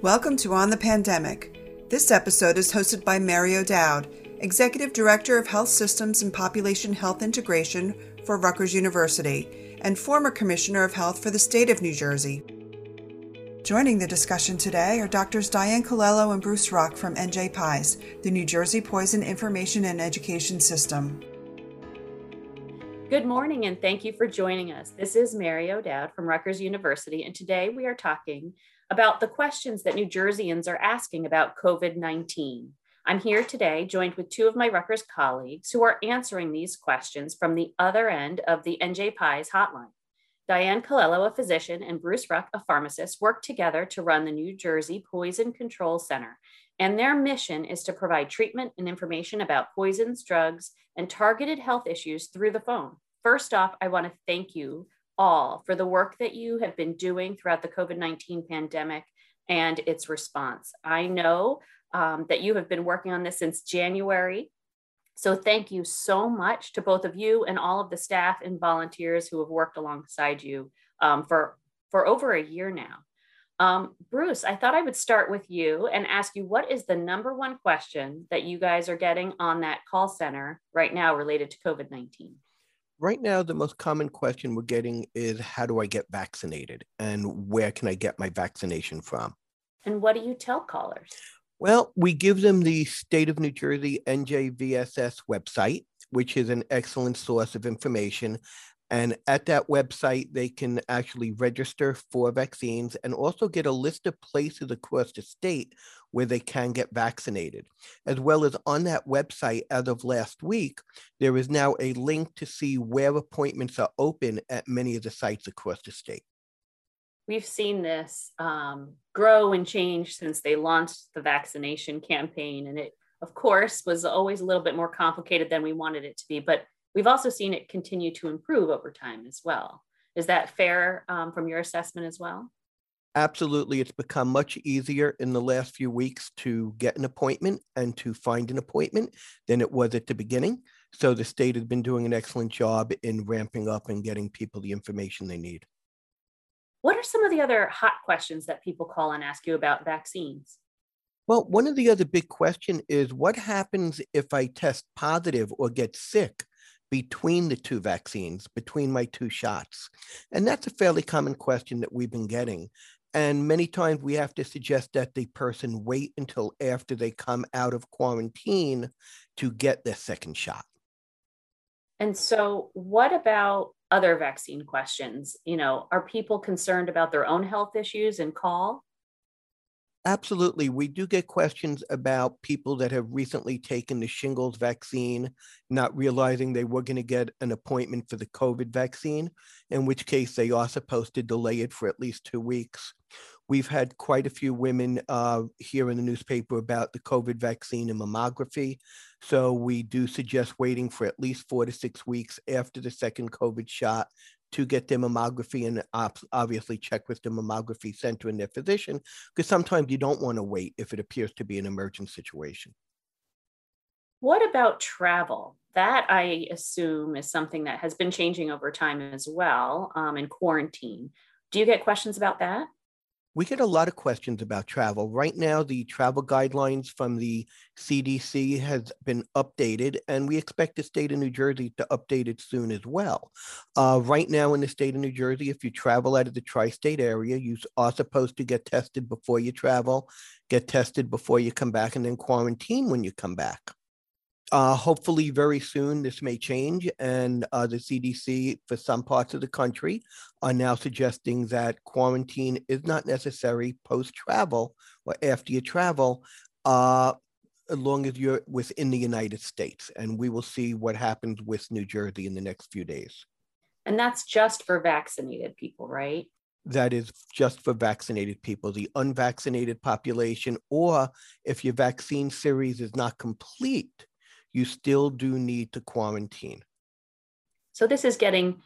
Welcome to On the Pandemic. This episode is hosted by Mary O'Dowd, Executive Director of Health Systems and Population Health Integration for Rutgers University and former Commissioner of Health for the state of New Jersey. Joining the discussion today are Doctors Diane Calello and Bruce Ruck from NJ PIES, the New Jersey Poison Information and Education System. Good morning, and thank you for joining us. This is Mary O'Dowd from Rutgers University, and today we are talking about the questions that New Jerseyans are asking about COVID 19. I'm here today joined with two of my Rutgers colleagues who are answering these questions from the other end of the NJ PIES hotline. Diane Calello, a physician, and Bruce Ruck, a pharmacist, work together to run the New Jersey Poison Control Center. And their mission is to provide treatment and information about poisons, drugs, and targeted health issues through the phone. First off, I want to thank you all for the work that you have been doing throughout the COVID 19 pandemic and its response. I know um, that you have been working on this since January. So, thank you so much to both of you and all of the staff and volunteers who have worked alongside you um, for, for over a year now. Um, Bruce, I thought I would start with you and ask you what is the number one question that you guys are getting on that call center right now related to COVID 19? right now the most common question we're getting is how do i get vaccinated? And where can i get my vaccination from? And what do you tell callers? Well we give them the state of new jersey njvss website which is an excellent source of information and at that website, they can actually register for vaccines and also get a list of places across the state where they can get vaccinated. As well as on that website, as of last week, there is now a link to see where appointments are open at many of the sites across the state. We've seen this um, grow and change since they launched the vaccination campaign. And it, of course, was always a little bit more complicated than we wanted it to be. But We've also seen it continue to improve over time as well. Is that fair um, from your assessment as well? Absolutely. It's become much easier in the last few weeks to get an appointment and to find an appointment than it was at the beginning. So the state has been doing an excellent job in ramping up and getting people the information they need. What are some of the other hot questions that people call and ask you about vaccines? Well, one of the other big questions is what happens if I test positive or get sick between the two vaccines, between my two shots? And that's a fairly common question that we've been getting. And many times we have to suggest that the person wait until after they come out of quarantine to get their second shot. And so, what about other vaccine questions? You know, are people concerned about their own health issues and call? Absolutely. We do get questions about people that have recently taken the shingles vaccine, not realizing they were going to get an appointment for the COVID vaccine, in which case they are supposed to delay it for at least two weeks. We've had quite a few women uh, here in the newspaper about the COVID vaccine and mammography. So we do suggest waiting for at least four to six weeks after the second COVID shot to get their mammography and obviously check with the mammography center and their physician, because sometimes you don't want to wait if it appears to be an emergent situation. What about travel? That I assume is something that has been changing over time as well um, in quarantine. Do you get questions about that? We get a lot of questions about travel. Right now, the travel guidelines from the CDC has been updated, and we expect the state of New Jersey to update it soon as well. Uh, right now, in the state of New Jersey, if you travel out of the tri-state area, you are supposed to get tested before you travel, get tested before you come back, and then quarantine when you come back. Uh, hopefully, very soon, this may change, and uh, the CDC for some parts of the country are now suggesting that quarantine is not necessary post travel or after you travel, uh, as long as you're within the United States. And we will see what happens with New Jersey in the next few days. And that's just for vaccinated people, right? That is just for vaccinated people. The unvaccinated population, or if your vaccine series is not complete, you still do need to quarantine. So this is getting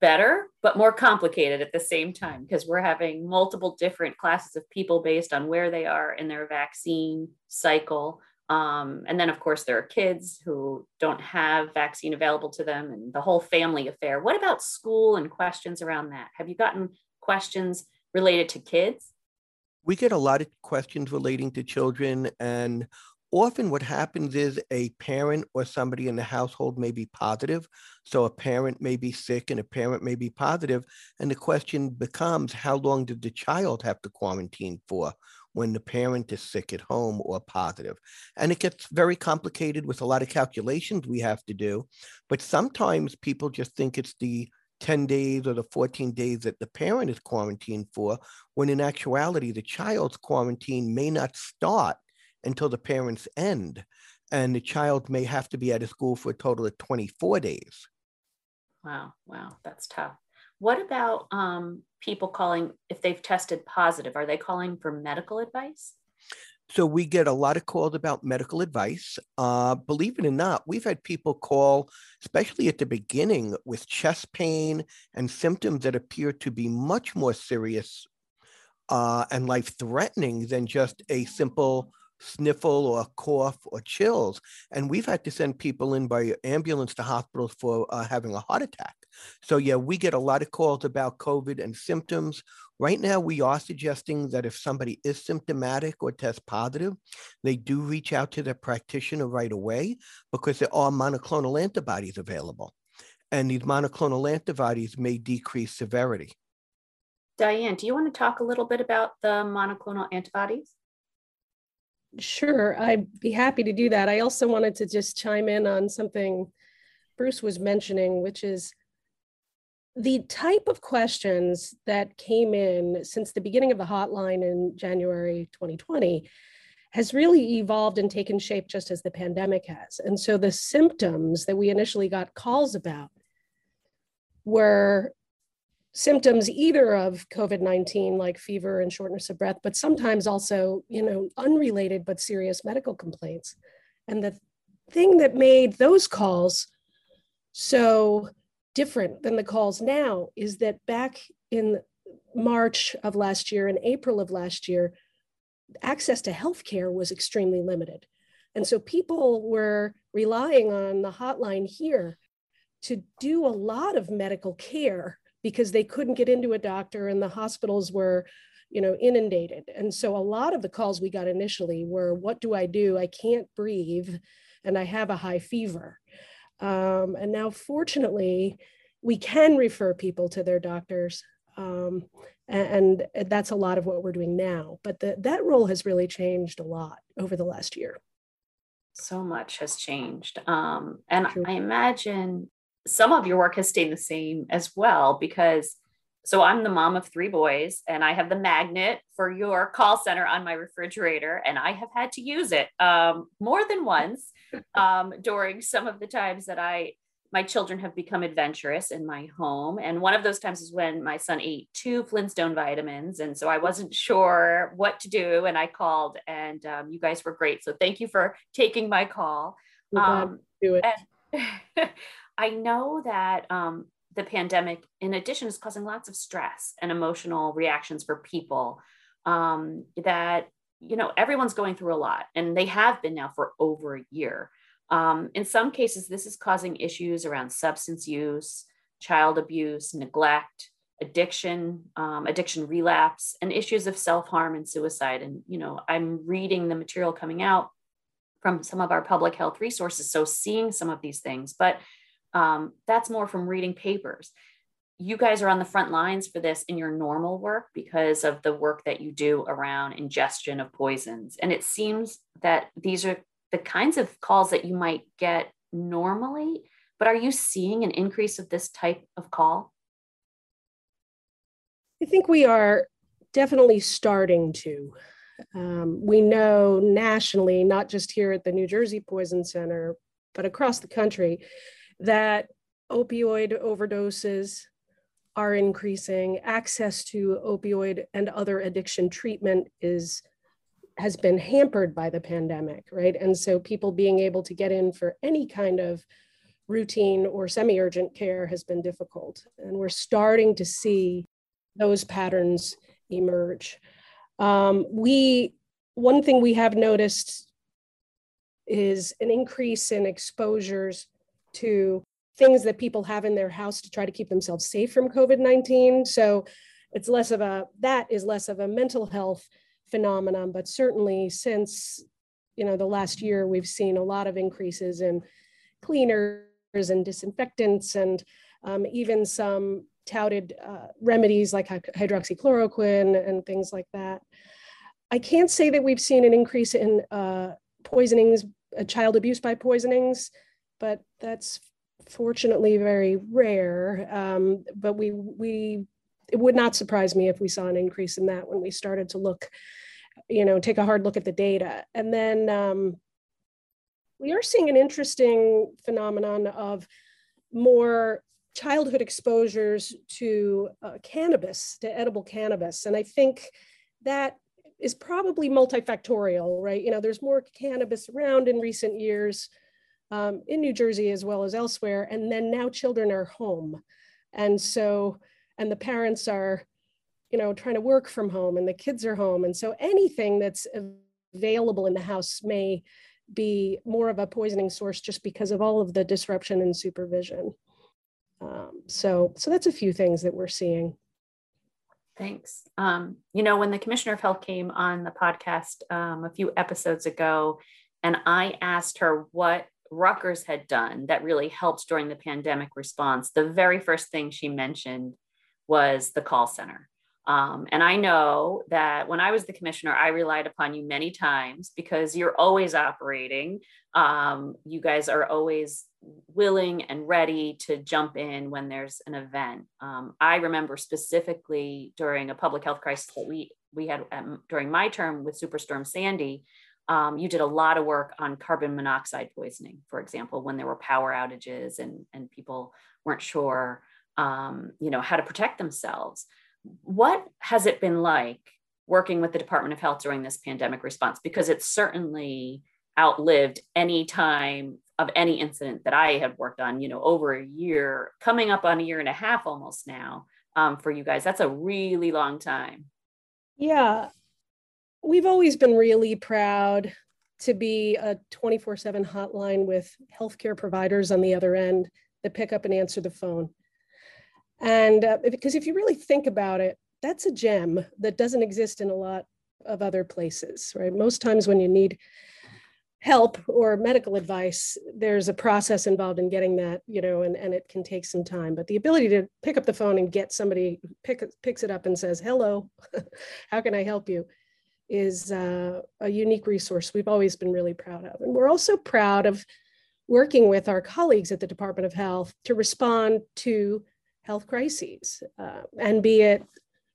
better, but more complicated at the same time because we're having multiple different classes of people based on where they are in their vaccine cycle. Um, and then, of course, there are kids who don't have vaccine available to them and the whole family affair. What about school and questions around that? Have you gotten questions related to kids? We get a lot of questions relating to children, and often what happens is a parent or somebody in the household may be positive. So a parent may be sick and a parent may be positive, And the question becomes how long did the child have to quarantine for? when the parent is sick at home or positive. And it gets very complicated with a lot of calculations we have to do. But sometimes people just think it's the 10 days or the 14 days that the parent is quarantined for, when in actuality, the child's quarantine may not start until the parents end. And the child may have to be at a school for a total of 24 days. Wow, wow, that's tough. What about um, people calling if they've tested positive? Are they calling for medical advice? So we get a lot of calls about medical advice. Uh, believe it or not, we've had people call, especially at the beginning, with chest pain and symptoms that appear to be much more serious uh, and life threatening than just a simple sniffle or cough or chills. And we've had to send people in by ambulance to hospitals for uh, having a heart attack. So, yeah, we get a lot of calls about COVID and symptoms. Right now, we are suggesting that if somebody is symptomatic or test positive, they do reach out to their practitioner right away because there are monoclonal antibodies available. And these monoclonal antibodies may decrease severity. Diane, do you want to talk a little bit about the monoclonal antibodies? Sure, I'd be happy to do that. I also wanted to just chime in on something Bruce was mentioning, which is the type of questions that came in since the beginning of the hotline in January 2020 has really evolved and taken shape just as the pandemic has. And so the symptoms that we initially got calls about were symptoms either of COVID-19 like fever and shortness of breath, but sometimes also, you know, unrelated but serious medical complaints. And the thing that made those calls so different than the calls now is that back in March of last year and April of last year, access to healthcare was extremely limited. And so people were relying on the hotline here to do a lot of medical care because they couldn't get into a doctor and the hospitals were you know inundated and so a lot of the calls we got initially were what do i do i can't breathe and i have a high fever um, and now, fortunately, we can refer people to their doctors. Um, and, and, that's a lot of what we're doing now. But the, that role has really changed a lot over the last year. So much has changed. Um, and True. I imagine some of your work has stayed the same as well because so I'm the mom of three boys, and I have the magnet for your call center on my refrigerator, and I have had to use it um, more than once um, during some of the times that I my children have become adventurous in my home. And one of those times is when my son ate two Flintstone vitamins, and so I wasn't sure what to do, and I called, and um, you guys were great. So thank you for taking my call. Um, do it. I know that um, the pandemic, in addition, is causing lots of stress and emotional reactions for people. Um, that you know everyone's going through a lot, and they have been now for over a year. Um, in some cases, this is causing issues around substance use, child abuse, neglect, addiction, um, addiction relapse, and issues of self harm and suicide. And you know, I'm reading the material coming out from some of our public health resources, so seeing some of these things, but um, that's more from reading papers. You guys are on the front lines for this in your normal work because of the work that you do around ingestion of poisons. And it seems that these are the kinds of calls that you might get normally, but are you seeing an increase of this type of call? I think we are definitely starting to. Um, we know nationally, not just here at the New Jersey Poison Center, but across the country, that opioid overdoses are increasing. Access to opioid and other addiction treatment is has been hampered by the pandemic, right? And so people being able to get in for any kind of routine or semi-urgent care has been difficult. And we're starting to see those patterns emerge. Um, we, one thing we have noticed is an increase in exposures to things that people have in their house to try to keep themselves safe from COVID 19. So it's less of a, that is less of a mental health phenomenon, but certainly since you know the last year, we've seen a lot of increases in cleaners and disinfectants and um, even some touted uh, remedies like hydroxychloroquine and things like that. I can't say that we've seen an increase in uh, poisonings, uh, child abuse by poisonings, but that's fortunately very rare. Um, but we we it would not surprise me if we saw an increase in that when we started to look, you know, take a hard look at the data. And then um, we are seeing an interesting phenomenon of more childhood exposures to uh, cannabis, to edible cannabis. And I think that is probably multifactorial, right? You know, there's more cannabis around in recent years um, in New Jersey as well as elsewhere. And then now children are home. And so, and the parents are, you know, trying to work from home and the kids are home. And so anything that's available in the house may be more of a poisoning source just because of all of the disruption and supervision. Um, so, so that's a few things that we're seeing. Thanks. Um, you know, when the Commissioner of Health came on the podcast um, a few episodes ago, and I asked her what Rutgers had done that really helped during the pandemic response, the very first thing she mentioned was the call center. Um, and I know that when I was the commissioner, I relied upon you many times because you're always operating. Um, you guys are always willing and ready to jump in when there's an event. Um, I remember specifically during a public health crisis that we we had um, during my term with Superstorm Sandy. Um, you did a lot of work on carbon monoxide poisoning, for example, when there were power outages and and people weren't sure, um, you know, how to protect themselves what has it been like working with the Department of Health during this pandemic response? Because it's certainly outlived any time of any incident that I had worked on, you know, over a year, coming up on a year and a half almost now um, for you guys. That's a really long time. Yeah. We've always been really proud to be a 24 7 hotline with healthcare providers on the other end that pick up and answer the phone. And uh, because if you really think about it, that's a gem that doesn't exist in a lot of other places, right? Most times when you need help or medical advice, there's a process involved in getting that, you know, and, and it can take some time. But the ability to pick up the phone and get somebody pick, picks it up and says, hello, how can I help you? Is uh, a unique resource we've always been really proud of. And we're also proud of working with our colleagues at the Department of Health to respond to health crises, uh, and be it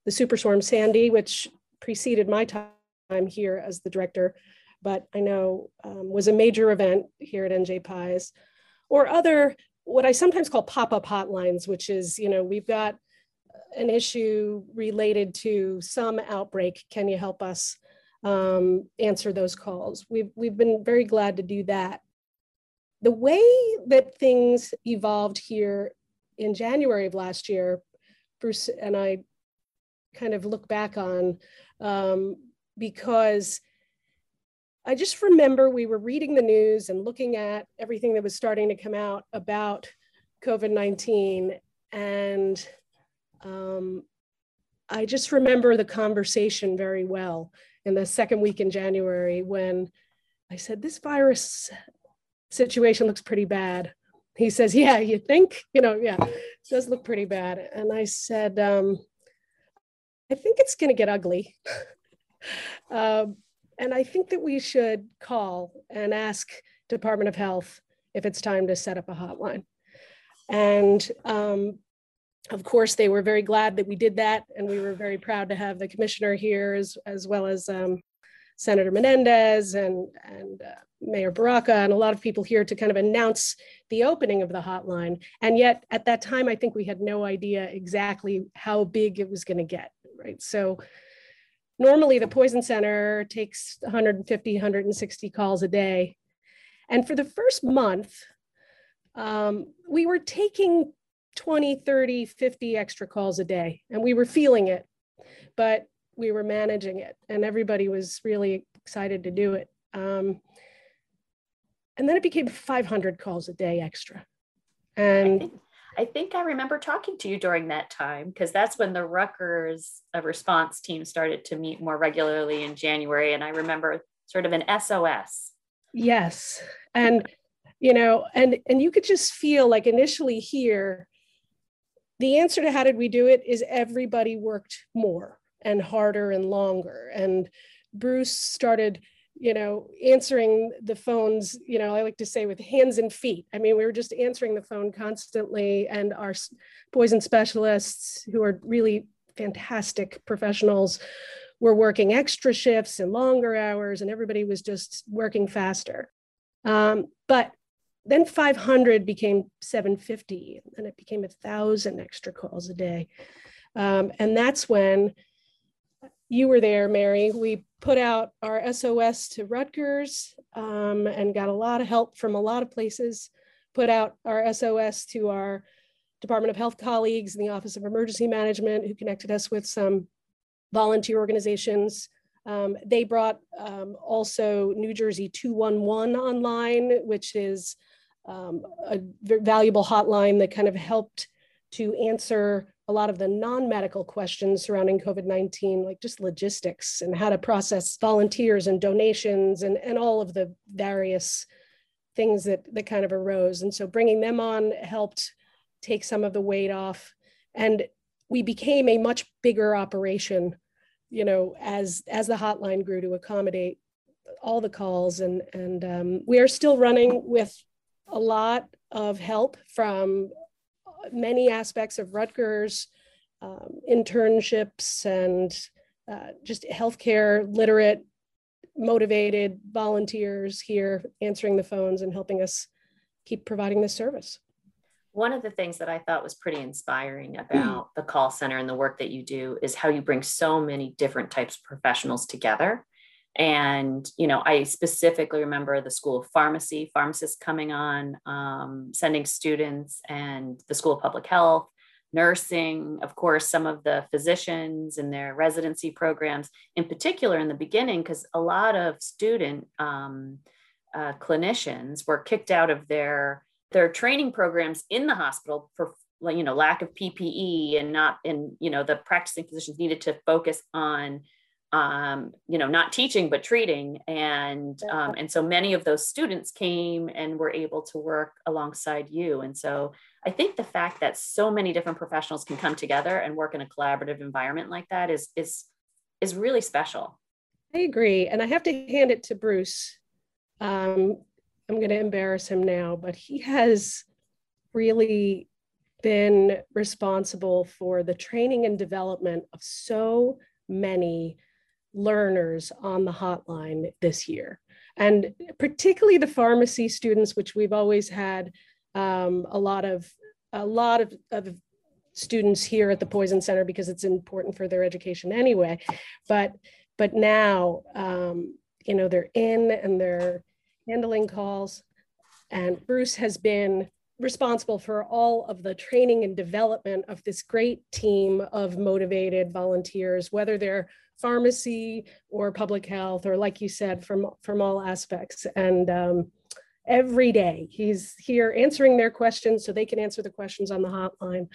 the Superstorm Sandy, which preceded my time here as the director, but I know um, was a major event here at NJ Pies, or other what I sometimes call pop-up hotlines, which is you know we've got an issue related to some outbreak. Can you help us um, answer those calls? We've we've been very glad to do that. The way that things evolved here in January of last year, Bruce and I kind of look back on um, because I just remember we were reading the news and looking at everything that was starting to come out about COVID 19. And um, I just remember the conversation very well in the second week in January when I said, This virus situation looks pretty bad he says, Yeah, you think? You know, yeah, it does look pretty bad. And I said, um, I think it's going to get ugly. um, and I think that we should call and ask Department of Health if it's time to set up a hotline. And um, of course, they were very glad that we did that. And we were very proud to have the commissioner here as, as well as um, Senator Menendez and, and uh, Mayor Baraka and a lot of people here to kind of announce the opening of the hotline. And yet at that time, I think we had no idea exactly how big it was going to get, right? So normally the Poison Center takes 150, 160 calls a day. And for the first month, um, we were taking 20, 30, 50 extra calls a day, and we were feeling it, but we were managing it, and everybody was really excited to do it. Um, and then it became 500 calls a day extra. And I think, I think I remember talking to you during that time because that's when the Rutgers uh, response team started to meet more regularly in January. And I remember sort of an SOS. Yes. And, you know, and and you could just feel like initially here, the answer to how did we do it is everybody worked more and harder and longer. And Bruce started you know, answering the phones, you know, I like to say with hands and feet. I mean, we were just answering the phone constantly, and our poison specialists, who are really fantastic professionals, were working extra shifts and longer hours, and everybody was just working faster. Um, but then 500 became 750, and it became a thousand extra calls a day. Um, and that's when you were there, Mary. We put out our SOS to Rutgers um, and got a lot of help from a lot of places. Put out our SOS to our Department of Health colleagues in the Office of Emergency Management, who connected us with some volunteer organizations. Um, they brought um, also New Jersey 211 online, which is um, a valuable hotline that kind of helped to answer a lot of the non-medical questions surrounding COVID-19, like just logistics and how to process volunteers and donations and, and all of the various things that, that kind of arose. And so bringing them on helped take some of the weight off. And we became a much bigger operation, you know, as, as the hotline grew to accommodate all the calls. And, and um, we are still running with a lot of help from many aspects of Rutgers, um, internships, and uh, just healthcare literate, motivated volunteers here answering the phones and helping us keep providing this service. One of the things that I thought was pretty inspiring about the call center and the work that you do is how you bring so many different types of professionals together and you know i specifically remember the school of pharmacy pharmacists coming on um, sending students and the school of public health nursing of course some of the physicians and their residency programs in particular in the beginning because a lot of student um, uh, clinicians were kicked out of their their training programs in the hospital for you know lack of ppe and not in you know the practicing physicians needed to focus on um, you know, not teaching but treating, and um, and so many of those students came and were able to work alongside you. And so I think the fact that so many different professionals can come together and work in a collaborative environment like that is is is really special. I agree, and I have to hand it to Bruce. Um, I'm going to embarrass him now, but he has really been responsible for the training and development of so many learners on the hotline this year. And particularly the pharmacy students, which we've always had um, a lot of a lot of, of students here at the Poison Center because it's important for their education anyway. But but now um, you know they're in and they're handling calls. And Bruce has been responsible for all of the training and development of this great team of motivated volunteers, whether they're pharmacy or public health, or like you said, from, from all aspects. And um, every day he's here answering their questions so they can answer the questions on the hotline.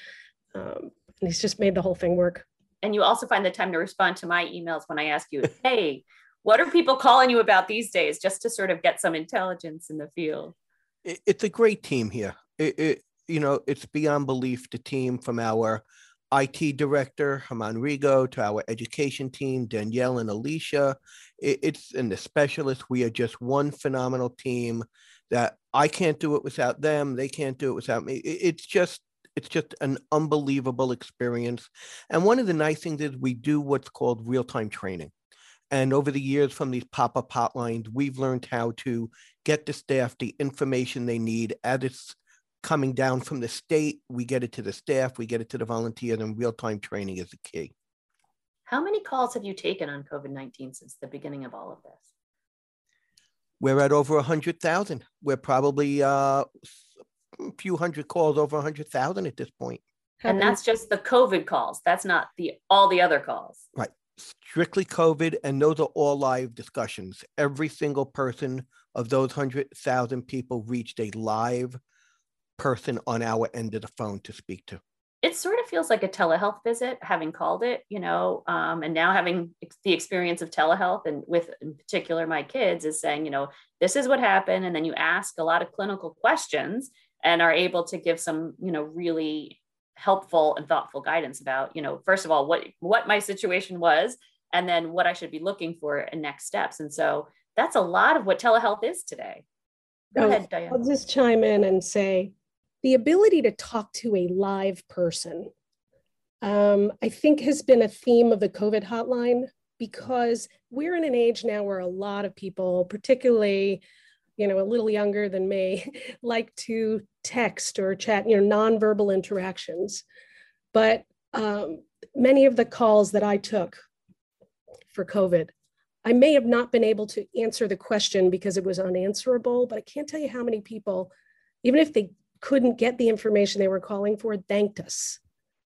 Um, and he's just made the whole thing work. And you also find the time to respond to my emails when I ask you, hey, what are people calling you about these days, just to sort of get some intelligence in the field? It's a great team here. It, it you know, it's beyond belief the team from our IT director, Herman Rigo, to our education team, Danielle and Alicia. It, it's and the specialists. We are just one phenomenal team that I can't do it without them. They can't do it without me. It, it's just it's just an unbelievable experience. And one of the nice things is we do what's called real-time training. And over the years from these pop-up hotlines, we've learned how to get the staff the information they need as it's coming down from the state. We get it to the staff, we get it to the volunteers, and real time training is the key. How many calls have you taken on COVID 19 since the beginning of all of this? We're at over 100,000. We're probably uh, a few hundred calls, over 100,000 at this point. And that's just the COVID calls. That's not the all the other calls. Right. Strictly COVID, and those are all live discussions. Every single person of those 100,000 people reached a live person on our end of the phone to speak to. It sort of feels like a telehealth visit having called it you know um, and now having the experience of telehealth and with in particular my kids is saying you know this is what happened and then you ask a lot of clinical questions and are able to give some you know really helpful and thoughtful guidance about you know first of all what what my situation was and then what i should be looking for in next steps. And so that's a lot of what telehealth is today. Go ahead diane. I'll just chime in and say the ability to talk to a live person um, i think has been a theme of the covid hotline because we're in an age now where a lot of people particularly you know, a little younger than me, like to text or chat, you know, nonverbal interactions. But um, many of the calls that I took for COVID, I may have not been able to answer the question because it was unanswerable, but I can't tell you how many people, even if they couldn't get the information they were calling for, thanked us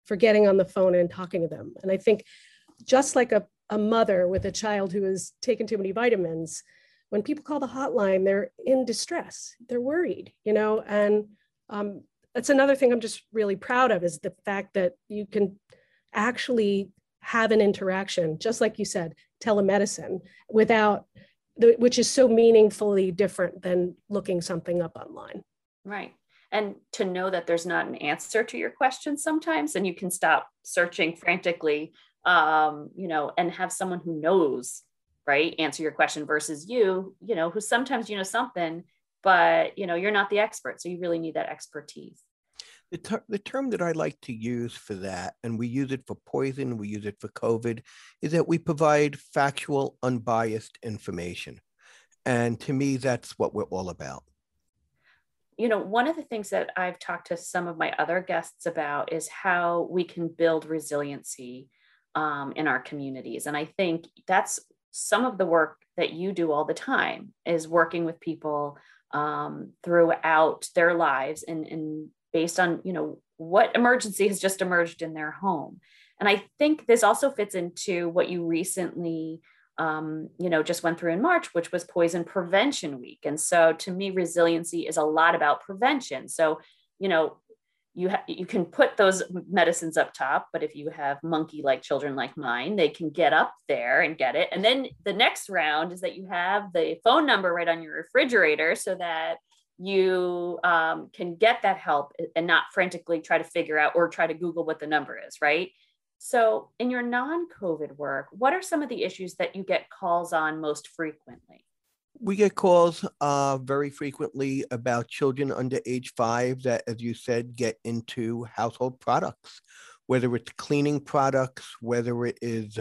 for getting on the phone and talking to them. And I think just like a, a mother with a child who has taken too many vitamins, when people call the hotline, they're in distress, they're worried, you know, and um, that's another thing I'm just really proud of is the fact that you can actually have an interaction, just like you said, telemedicine, without the, which is so meaningfully different than looking something up online. Right. And to know that there's not an answer to your question sometimes, and you can stop searching frantically, um, you know, and have someone who knows right answer your question versus you you know who sometimes you know something but you know you're not the expert so you really need that expertise the, ter- the term that I like to use for that, and we use it for poison, we use it for COVID, is that we provide factual, unbiased information. And to me, that's what we're all about. You know, one of the things that I've talked to some of my other guests about is how we can build resiliency um, in our communities. And I think that's some of the work that you do all the time is working with people um, throughout their lives and, and based on you know what emergency has just emerged in their home and i think this also fits into what you recently um, you know just went through in march which was poison prevention week. And so to me resiliency is a lot about prevention. So you know you ha- you can put those medicines up top but if you have monkey like children like mine they can get up there and get it. And then the next round is that you have the phone number right on your refrigerator so that you um, can get that help and not frantically try to figure out or try to google what the number is right so in your non-covid work what are some of the issues that you get calls on most frequently we get calls uh, very frequently about children under age five that, as you said, get into household products, whether it's cleaning products, whether it is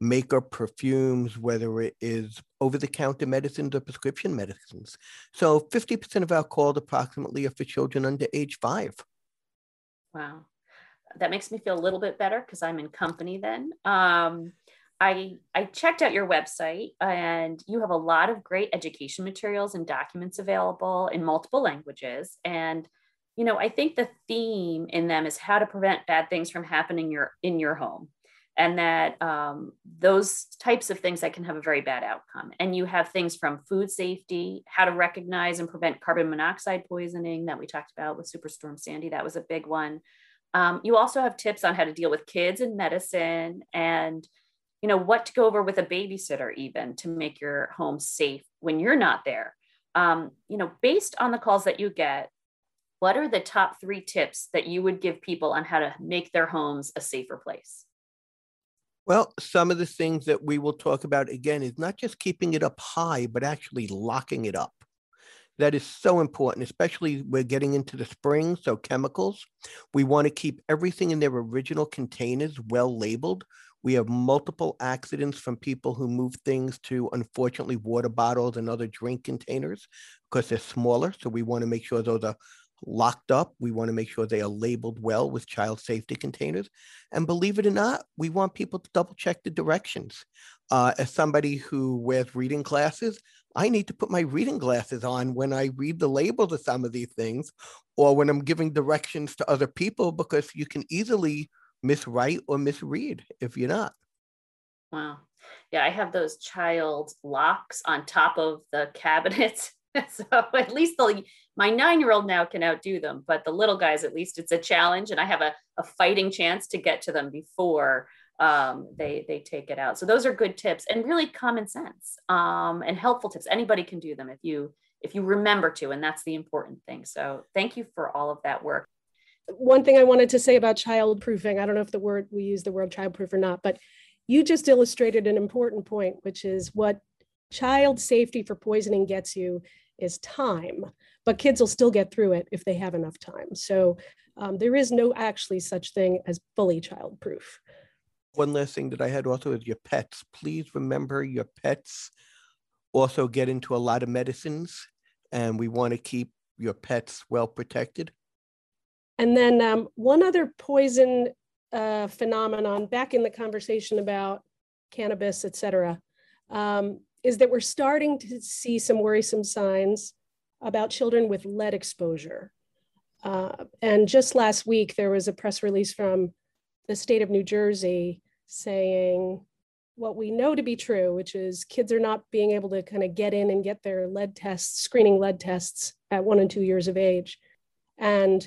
makeup, perfumes, whether it is over the counter medicines or prescription medicines. So 50% of our calls approximately are for children under age five. Wow. That makes me feel a little bit better because I'm in company then. Um, I, I checked out your website and you have a lot of great education materials and documents available in multiple languages. And, you know, I think the theme in them is how to prevent bad things from happening your, in your home. And that um, those types of things that can have a very bad outcome. And you have things from food safety, how to recognize and prevent carbon monoxide poisoning that we talked about with Superstorm Sandy. That was a big one. Um, you also have tips on how to deal with kids and medicine and you know what to go over with a babysitter even to make your home safe when you're not there um, you know based on the calls that you get what are the top three tips that you would give people on how to make their homes a safer place well, some of the things that we will talk about again is not just keeping it up high, but actually locking it up. That is so important, especially we're getting into the spring. So, chemicals, we want to keep everything in their original containers well labeled. We have multiple accidents from people who move things to, unfortunately, water bottles and other drink containers because they're smaller. So we want to make sure those are locked up. We want to make sure they are labeled well with child safety containers. And believe it or not, we want people to double check the directions. Uh, as somebody who wears reading glasses, I need to put my reading glasses on when I read the labels of some of these things or when I'm giving directions to other people because you can easily miswrite or misread if you're not. Wow. Yeah, I have those child locks on top of the cabinets so at least the my nine year old now can outdo them, but the little guys, at least it's a challenge, and I have a, a fighting chance to get to them before um, they they take it out. So those are good tips and really common sense um, and helpful tips. Anybody can do them if you if you remember to, and that's the important thing. So thank you for all of that work. One thing I wanted to say about child proofing, I don't know if the word we use the word child proof or not, but you just illustrated an important point, which is what child safety for poisoning gets you is time, but kids will still get through it if they have enough time. So um, there is no actually such thing as fully child proof. One last thing that I had also is your pets. Please remember your pets also get into a lot of medicines, and we want to keep your pets well protected. And then um, one other poison uh, phenomenon back in the conversation about cannabis, et cetera, um, is that we're starting to see some worrisome signs about children with lead exposure. Uh, and just last week, there was a press release from the state of New Jersey saying what we know to be true, which is kids are not being able to kind of get in and get their lead tests, screening lead tests at one and two years of age. And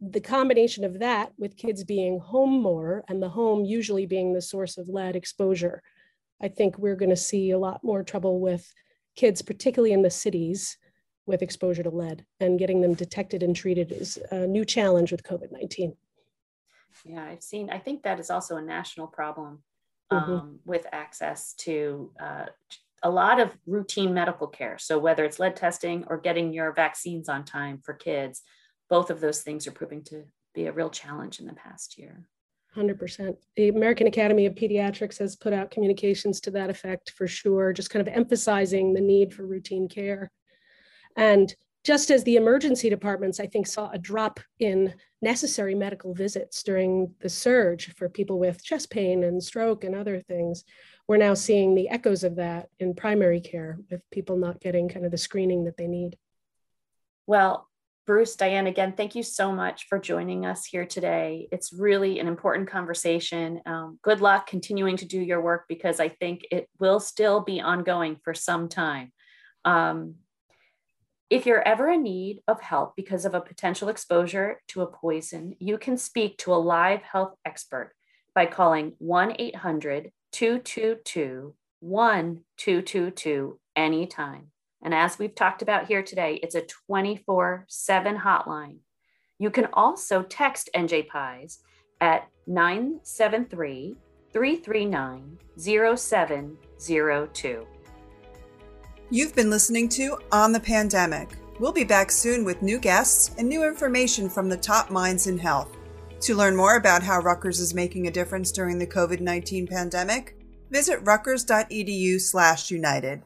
the combination of that with kids being home more and the home usually being the source of lead exposure, I think we're going to see a lot more trouble with kids, particularly in the cities, with exposure to lead and getting them detected and treated is a new challenge with COVID 19. Yeah, I've seen, I think that is also a national problem mm-hmm. um, mm-hmm. with access to uh, a lot of routine medical care. So, whether it's lead testing or getting your vaccines on time for kids, both of those things are proving to be a real challenge in the past year. 100%. The American Academy of Pediatrics has put out communications to that effect for sure, just kind of emphasizing the need for routine care. And just as the emergency departments, I think, saw a drop in necessary medical visits during the surge for people with chest pain and stroke and other things, we're now seeing the echoes of that in primary care with people not getting kind of the screening that they need. Well, Bruce, Diane, again, thank you so much for joining us here today. It's really an important conversation. Um, good luck continuing to do your work because I think it will still be ongoing for some time. Um, if you're ever in need of help because of a potential exposure to a poison, you can speak to a live health expert by calling 1 800 222 1222 anytime. And as we've talked about here today, it's a 24 7 hotline. You can also text NJ Pies at 973 339 0702. You've been listening to On the Pandemic. We'll be back soon with new guests and new information from the top minds in health. To learn more about how Rutgers is making a difference during the COVID 19 pandemic, visit rutgers.edu/united.